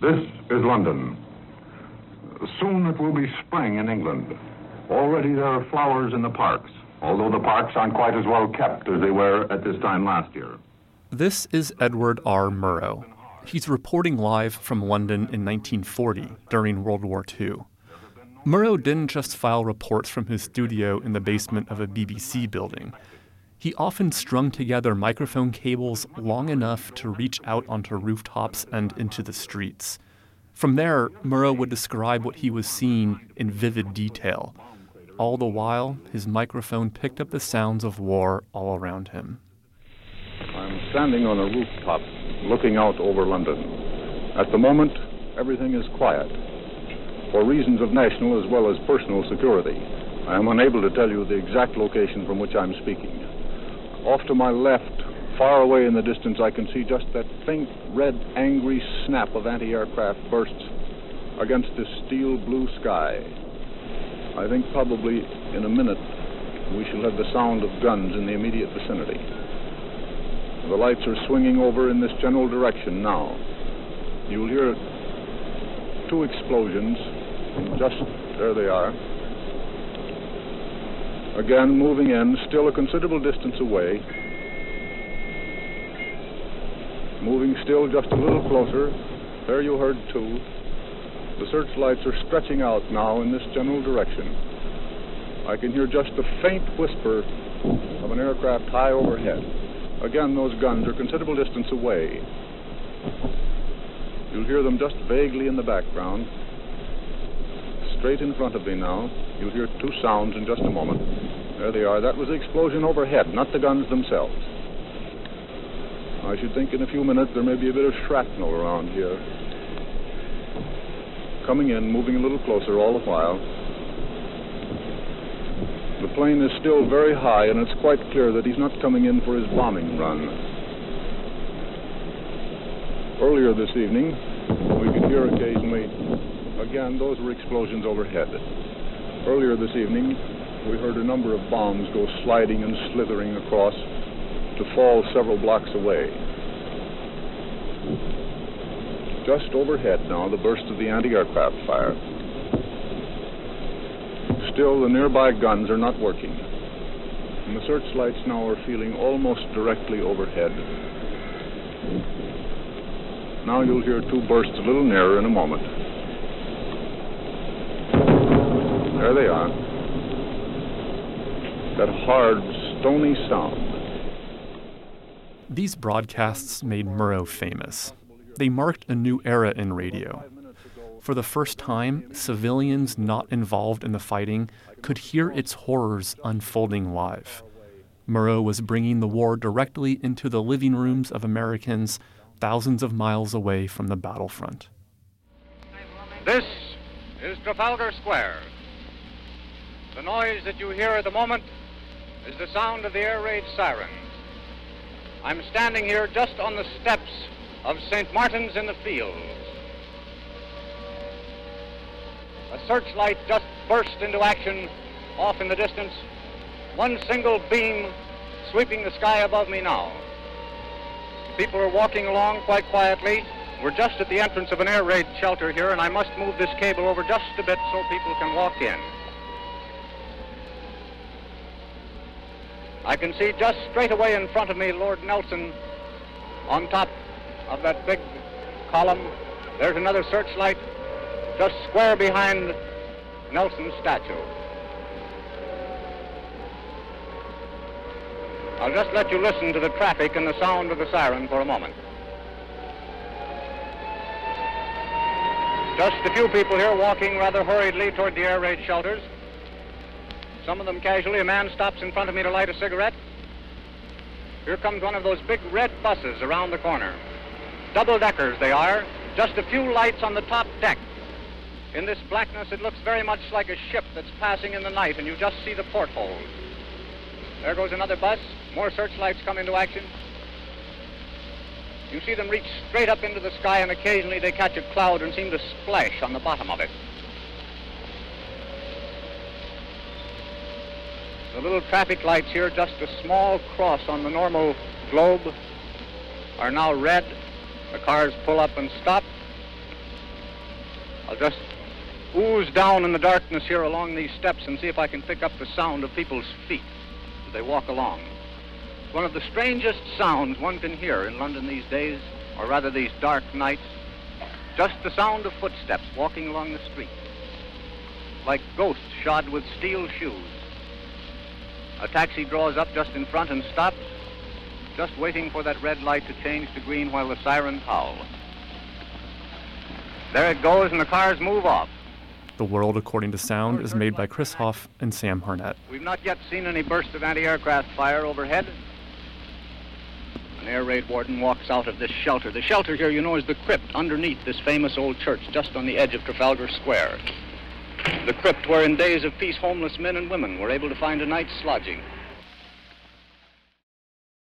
This is London. Soon it will be spring in England. Already there are flowers in the parks, although the parks aren't quite as well kept as they were at this time last year. This is Edward R. Murrow. He's reporting live from London in 1940 during World War II. Murrow didn't just file reports from his studio in the basement of a BBC building. He often strung together microphone cables long enough to reach out onto rooftops and into the streets. From there, Murrow would describe what he was seeing in vivid detail. All the while, his microphone picked up the sounds of war all around him. I'm standing on a rooftop looking out over London. At the moment, everything is quiet. For reasons of national as well as personal security, I am unable to tell you the exact location from which I'm speaking. Off to my left, far away in the distance, I can see just that faint, red, angry snap of anti aircraft bursts against this steel blue sky. I think probably in a minute we shall have the sound of guns in the immediate vicinity. The lights are swinging over in this general direction now. You'll hear two explosions. Just there they are. Again, moving in, still a considerable distance away. Moving still just a little closer. There you heard two. The searchlights are stretching out now in this general direction. I can hear just the faint whisper of an aircraft high overhead. Again, those guns are considerable distance away. You'll hear them just vaguely in the background. Straight in front of me now. You'll hear two sounds in just a moment. There they are. That was the explosion overhead, not the guns themselves. I should think in a few minutes there may be a bit of shrapnel around here. Coming in, moving a little closer all the while. The plane is still very high, and it's quite clear that he's not coming in for his bombing run. Earlier this evening, we could hear occasionally, again, those were explosions overhead. Earlier this evening, we heard a number of bombs go sliding and slithering across to fall several blocks away. Just overhead now, the burst of the anti aircraft fire. Still, the nearby guns are not working. And the searchlights now are feeling almost directly overhead. Now you'll hear two bursts a little nearer in a moment. There they are. That hard, stony sound. These broadcasts made Murrow famous. They marked a new era in radio. For the first time, civilians not involved in the fighting could hear its horrors unfolding live. Murrow was bringing the war directly into the living rooms of Americans thousands of miles away from the battlefront. This is Trafalgar Square. The noise that you hear at the moment is the sound of the air raid siren. I'm standing here just on the steps of St. Martin's in the Fields. A searchlight just burst into action off in the distance. One single beam sweeping the sky above me now. People are walking along quite quietly. We're just at the entrance of an air raid shelter here, and I must move this cable over just a bit so people can walk in. I can see just straight away in front of me Lord Nelson on top of that big column. There's another searchlight just square behind Nelson's statue. I'll just let you listen to the traffic and the sound of the siren for a moment. Just a few people here walking rather hurriedly toward the air raid shelters. Some of them casually. A man stops in front of me to light a cigarette. Here comes one of those big red buses around the corner. Double deckers they are. Just a few lights on the top deck. In this blackness, it looks very much like a ship that's passing in the night, and you just see the portholes. There goes another bus. More searchlights come into action. You see them reach straight up into the sky, and occasionally they catch a cloud and seem to splash on the bottom of it. The little traffic lights here, just a small cross on the normal globe, are now red. The cars pull up and stop. I'll just ooze down in the darkness here along these steps and see if I can pick up the sound of people's feet as they walk along. One of the strangest sounds one can hear in London these days, or rather these dark nights. Just the sound of footsteps walking along the street, like ghosts shod with steel shoes. A taxi draws up just in front and stops, just waiting for that red light to change to green while the sirens howl. There it goes, and the cars move off. The World According to Sound is made by Chris Hoff and Sam Harnett. We've not yet seen any burst of anti-aircraft fire overhead. An air raid warden walks out of this shelter. The shelter here, you know, is the crypt underneath this famous old church, just on the edge of Trafalgar Square. The crypt where in days of peace homeless men and women were able to find a night's lodging.